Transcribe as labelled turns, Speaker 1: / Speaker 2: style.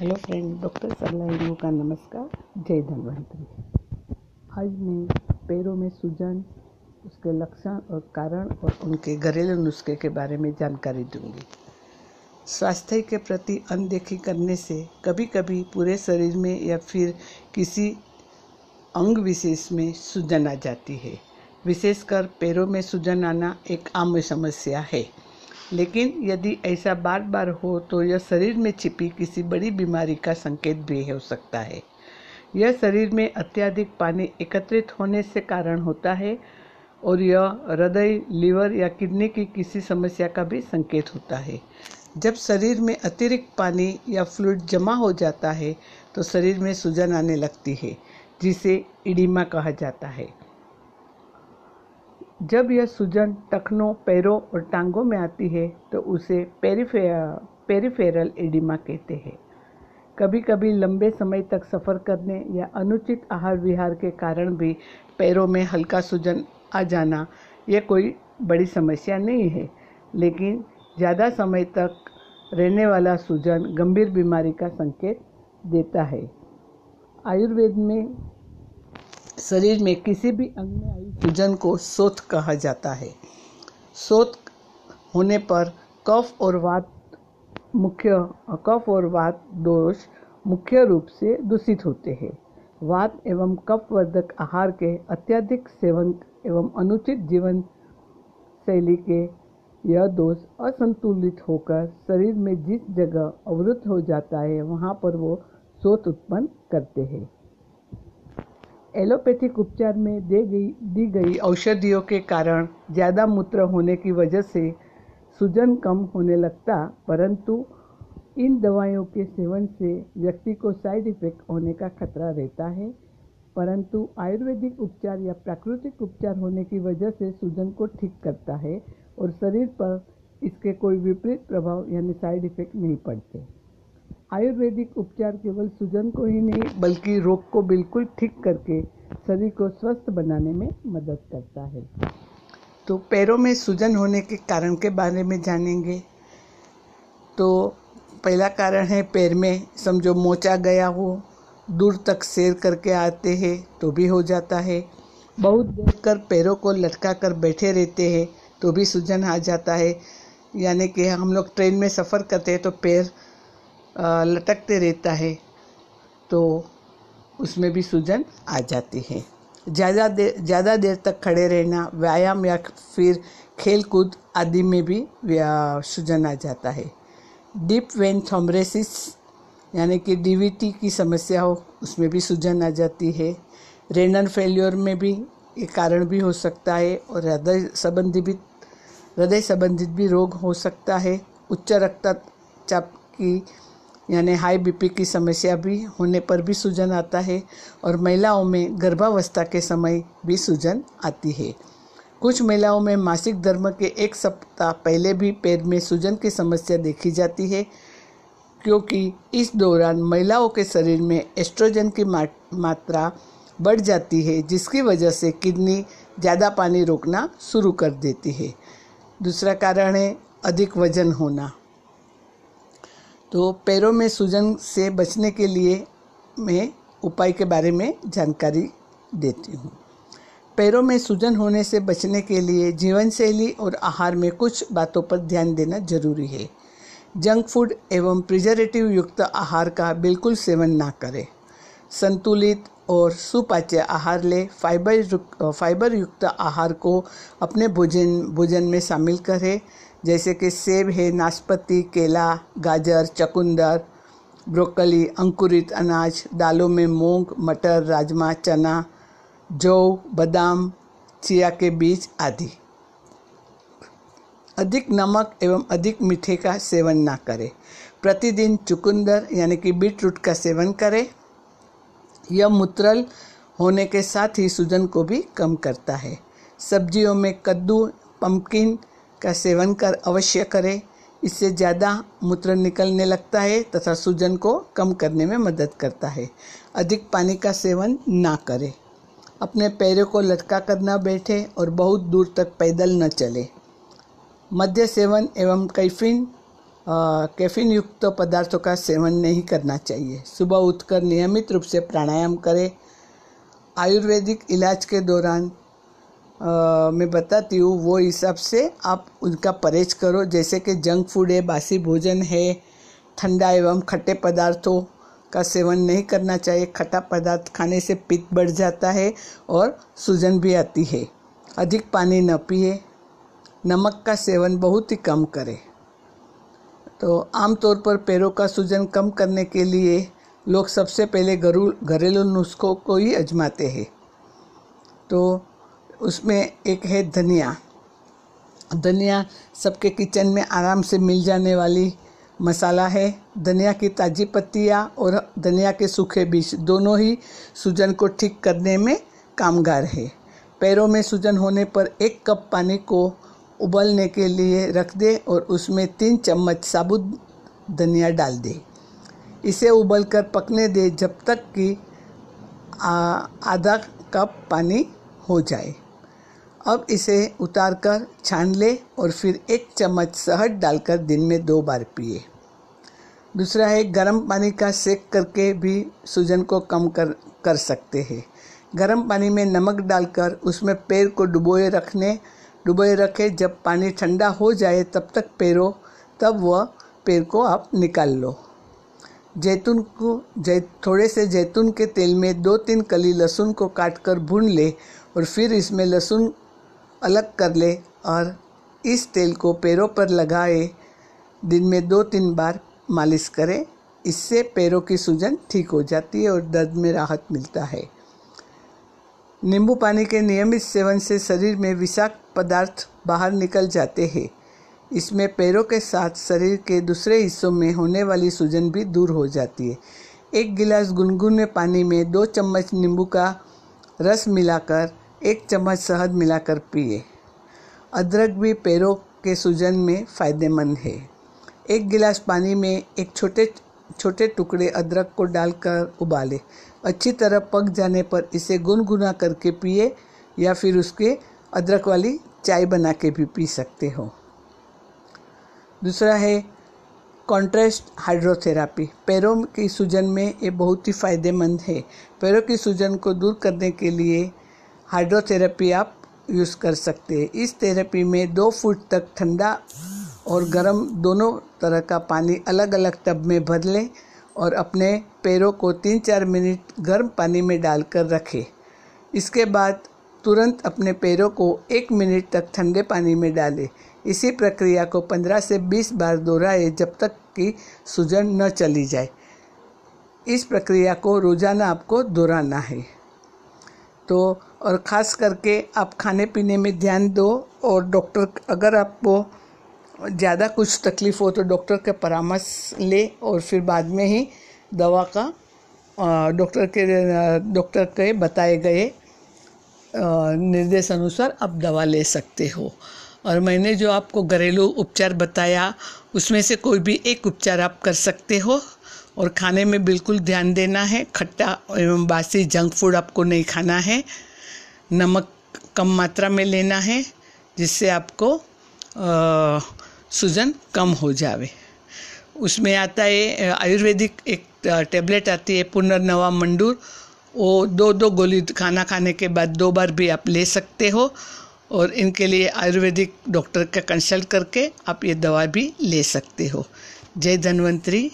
Speaker 1: Hello friend doctor Sarla Hindu का नमस्कार। जय धन्वंतरी। आज मैं पैरों में सूजन, उसके लक्षण और कारण और उनके घरेलू नुस्खे के बारे में जानकारी दूँगी। स्वास्थ्य के प्रति अनदेखी करने से कभी कभी पूरे शरीर में या फिर किसी अंग विशेष में सूजन आ जाती है। विशेषकर पैरों में सूजन आना एक आम समस्या है। लेकिन यदि ऐसा बार बार हो तो यह शरीर में छिपी किसी बड़ी बीमारी का संकेत भी हो सकता है। यह शरीर में अत्यधिक पानी एकत्रित होने से कारण होता है और यह हृदय, लीवर या किडनी की किसी समस्या का भी संकेत होता है। जब शरीर में अतिरिक्त पानी या फ्लूड जमा हो जाता है तो शरीर में सूजन आने लगती है, जिसे इडिमा कहा जाता है। जब यह सूजन टखनों पैरों और टांगों में आती है तो उसे पेरीफे, पेरीफेरल एडिमा कहते हैं। कभी कभी लंबे समय तक सफ़र करने या अनुचित आहार विहार के कारण भी पैरों में हल्का सूजन आ जाना यह कोई बड़ी समस्या नहीं है, लेकिन ज़्यादा समय तक रहने वाला सूजन गंभीर बीमारी का संकेत देता है। आयुर्वेद में शरीर में किसी भी अंग में आई सूजन को सोथ कहा जाता है। सोथ होने पर कफ और वात मुख्य, कफ और वात दोष मुख्य रूप से दूषित होते हैं। वात एवं कफवर्धक आहार के अत्यधिक सेवन एवं अनुचित जीवन शैली के यह दोष असंतुलित होकर शरीर में जिस जगह अवरुद्ध हो जाता है, वहाँ पर वो सोत उत्पन्न करते हैं। एलोपैथिक उपचार में दे गई, दी गई औषधियों के कारण ज़्यादा मूत्र होने की वजह से सूजन कम होने लगता, परंतु इन दवाइयों के सेवन से व्यक्ति को साइड इफ़ेक्ट होने का खतरा रहता है। परंतु आयुर्वेदिक उपचार या प्राकृतिक उपचार होने की वजह से सूजन को ठीक करता है और शरीर पर इसके कोई विपरीत प्रभाव यानी साइड इफ़ेक्ट नहीं पड़ते। आयुर्वेदिक उपचार केवल सूजन को ही नहीं, बल्कि रोग को बिल्कुल ठीक करके शरीर को स्वस्थ बनाने में मदद करता है। तो पैरों में सूजन होने के कारण के बारे में जानेंगे। तो पहला कारण है पैर में, समझो मोचा गया हो, दूर तक सैर करके आते हैं तो भी हो जाता है। बहुत देर कर पैरों को लटका कर बैठे रहते हैं तो भी सूजन आ जाता है। यानी कि हम लोग ट्रेन में सफ़र करते हैं तो पैर लटकते रहता है तो उसमें भी सूजन आ जाती है। ज़्यादा देर ज़्यादा देर तक खड़े रहना, व्यायाम या फिर खेल कूद आदि में भी सूजन आ जाता है। डीप वेन थोमरेसिस यानी कि डीवीटी की समस्या हो, उसमें भी सूजन आ जाती है। रेनल फेल्योर में भी ये कारण भी हो सकता है और हृदय संबंधी भी हृदय संबंधित भी रोग हो सकता है। उच्च रक्तचाप की यानी हाई बीपी की समस्या भी होने पर भी सूजन आता है और महिलाओं में गर्भावस्था के समय भी सूजन आती है। कुछ महिलाओं में मासिक धर्म के एक सप्ताह पहले भी पैर में सूजन की समस्या देखी जाती है, क्योंकि इस दौरान महिलाओं के शरीर में एस्ट्रोजन की मात्रा बढ़ जाती है, जिसकी वजह से किडनी ज़्यादा पानी रोकना शुरू कर देती है। दूसरा कारण है अधिक वज़न होना। तो पैरों में सूजन से बचने के लिए मैं उपाय के बारे में जानकारी देती हूँ। पैरों में सूजन होने से बचने के लिए जीवन शैली और आहार में कुछ बातों पर ध्यान देना ज़रूरी है। जंक फ़ूड एवं प्रिजर्वेटिव युक्त आहार का बिल्कुल सेवन ना करें। संतुलित और सुपाच्य आहार ले। फाइबर फाइबर युक्त आहार को अपने भोजन भोजन में शामिल करें। जैसे कि सेब है, नाशपाती, केला, गाजर, चकुंदर, ब्रोकली, अंकुरित अनाज, दालों में मूंग, मटर, राजमा, चना, जौ, बादाम, चिया के बीज आदि। अधिक नमक एवं अधिक मीठे का सेवन ना करें। प्रतिदिन चुकंदर यानी कि बीट रूट का सेवन करें। यह मूत्रल होने के साथ ही सूजन को भी कम करता है। सब्जियों में कद्दू पम्पकिन का सेवन कर अवश्य करें। इससे ज़्यादा मूत्र निकलने लगता है तथा सूजन को कम करने में मदद करता है। अधिक पानी का सेवन ना करें। अपने पैरों को लटका कर न बैठे और बहुत दूर तक पैदल न चले। मद्य सेवन एवं कैफीन कैफीन युक्त पदार्थों का सेवन नहीं करना चाहिए। सुबह उठकर नियमित रूप से प्राणायाम करें। आयुर्वेदिक इलाज के दौरान मैं बताती हूँ, वो हिसाब से आप उनका परहेज करो। जैसे कि जंक फ़ूड है, बासी भोजन है, ठंडा एवं खट्टे पदार्थों का सेवन नहीं करना चाहिए। खट्टा पदार्थ खाने से पित्त बढ़ जाता है और सूजन भी आती है। अधिक पानी न पिए, नमक का सेवन बहुत ही कम करें। तो आमतौर पर पैरों का सूजन कम करने के लिए लोग सबसे पहले घरू घरेलू नुस्खों को ही आजमाते हैं। तो उसमें एक है धनिया। धनिया सबके किचन में आराम से मिल जाने वाली मसाला है। धनिया की ताज़ी पत्तियाँ और धनिया के सूखे बीज, दोनों ही सूजन को ठीक करने में कामगार है। पैरों में सूजन होने पर एक कप पानी को उबलने के लिए रख दे और उसमें तीन चम्मच साबुत धनिया डाल दे। इसे उबल कर पकने दे जब तक कि आधा कप पानी हो जाए। अब इसे उतार कर छान ले और फिर एक चम्मच शहद डालकर दिन में दो बार पिए। दूसरा है, गर्म पानी का सेक करके भी सूजन को कम कर कर सकते हैं। गर्म पानी में नमक डालकर उसमें पैर को डुबोए रखने, डुबोए रखें, जब पानी ठंडा हो जाए तब तक पैरों, तब वह पैर को आप निकाल लो। जैतून को, जै, थोड़े से जैतून के तेल में दो तीन कली लहसुन को काट कर भून ले और फिर इसमें लहसुन अलग कर ले और इस तेल को पैरों पर लगाए, दिन में दो तीन बार मालिश करें। इससे पैरों की सूजन ठीक हो जाती है और दर्द में राहत मिलता है। नींबू पानी के नियमित सेवन से शरीर में विषाक्त पदार्थ बाहर निकल जाते हैं। इसमें पैरों के साथ शरीर के दूसरे हिस्सों में होने वाली सूजन भी दूर हो जाती है। एक गिलास गुनगुने पानी में दो चम्मच नींबू का रस मिलाकर एक चम्मच शहद मिलाकर पिए। अदरक भी पैरों के सूजन में फ़ायदेमंद है। एक गिलास पानी में एक छोटे छोटे टुकड़े अदरक को डालकर उबाले। अच्छी तरह पक जाने पर इसे गुनगुना करके पिए या फिर उसके अदरक वाली चाय बना के भी पी सकते हो। दूसरा है कॉन्ट्रेस्ट हाइड्रोथेरापी। पैरों की सूजन में ये बहुत ही फ़ायदेमंद है। पैरों की सूजन को दूर करने के लिए हाइड्रोथेरेपी आप यूज़ कर सकते हैं। इस थेरेपी में दो फुट तक ठंडा और गर्म दोनों तरह का पानी अलग अलग टब में भर लें और अपने पैरों को तीन चार मिनट गर्म पानी में डालकर रखें। इसके बाद तुरंत अपने पैरों को एक मिनट तक ठंडे पानी में डालें। इसी प्रक्रिया को 15 से 20 बार दोहराए जब तक कि सूजन न चली जाए। इस प्रक्रिया को रोज़ाना आपको दोहराना है। तो और ख़ास करके आप खाने पीने में ध्यान दो और डॉक्टर अगर आपको ज़्यादा कुछ तकलीफ़ हो तो डॉक्टर के परामर्श ले और फिर बाद में ही दवा का डॉक्टर के डॉक्टर के बताए गए निर्देश अनुसार आप दवा ले सकते हो। और मैंने जो आपको घरेलू उपचार बताया, उसमें से कोई भी एक उपचार आप कर सकते हो और खाने में बिल्कुल ध्यान देना है। खट्टा एवं बासी जंक फ़ूड आपको नहीं खाना है। नमक कम मात्रा में लेना है, जिससे आपको सूजन कम हो जावे। उसमें आता है आयुर्वेदिक एक टेबलेट आती है, पुनर्नवा मंडूर। वो दो दो गोली खाना खाने के बाद दो बार भी आप ले सकते हो, और इनके लिए आयुर्वेदिक डॉक्टर का कंसल्ट करके आप ये दवा भी ले सकते हो। जय धन्वंतरी।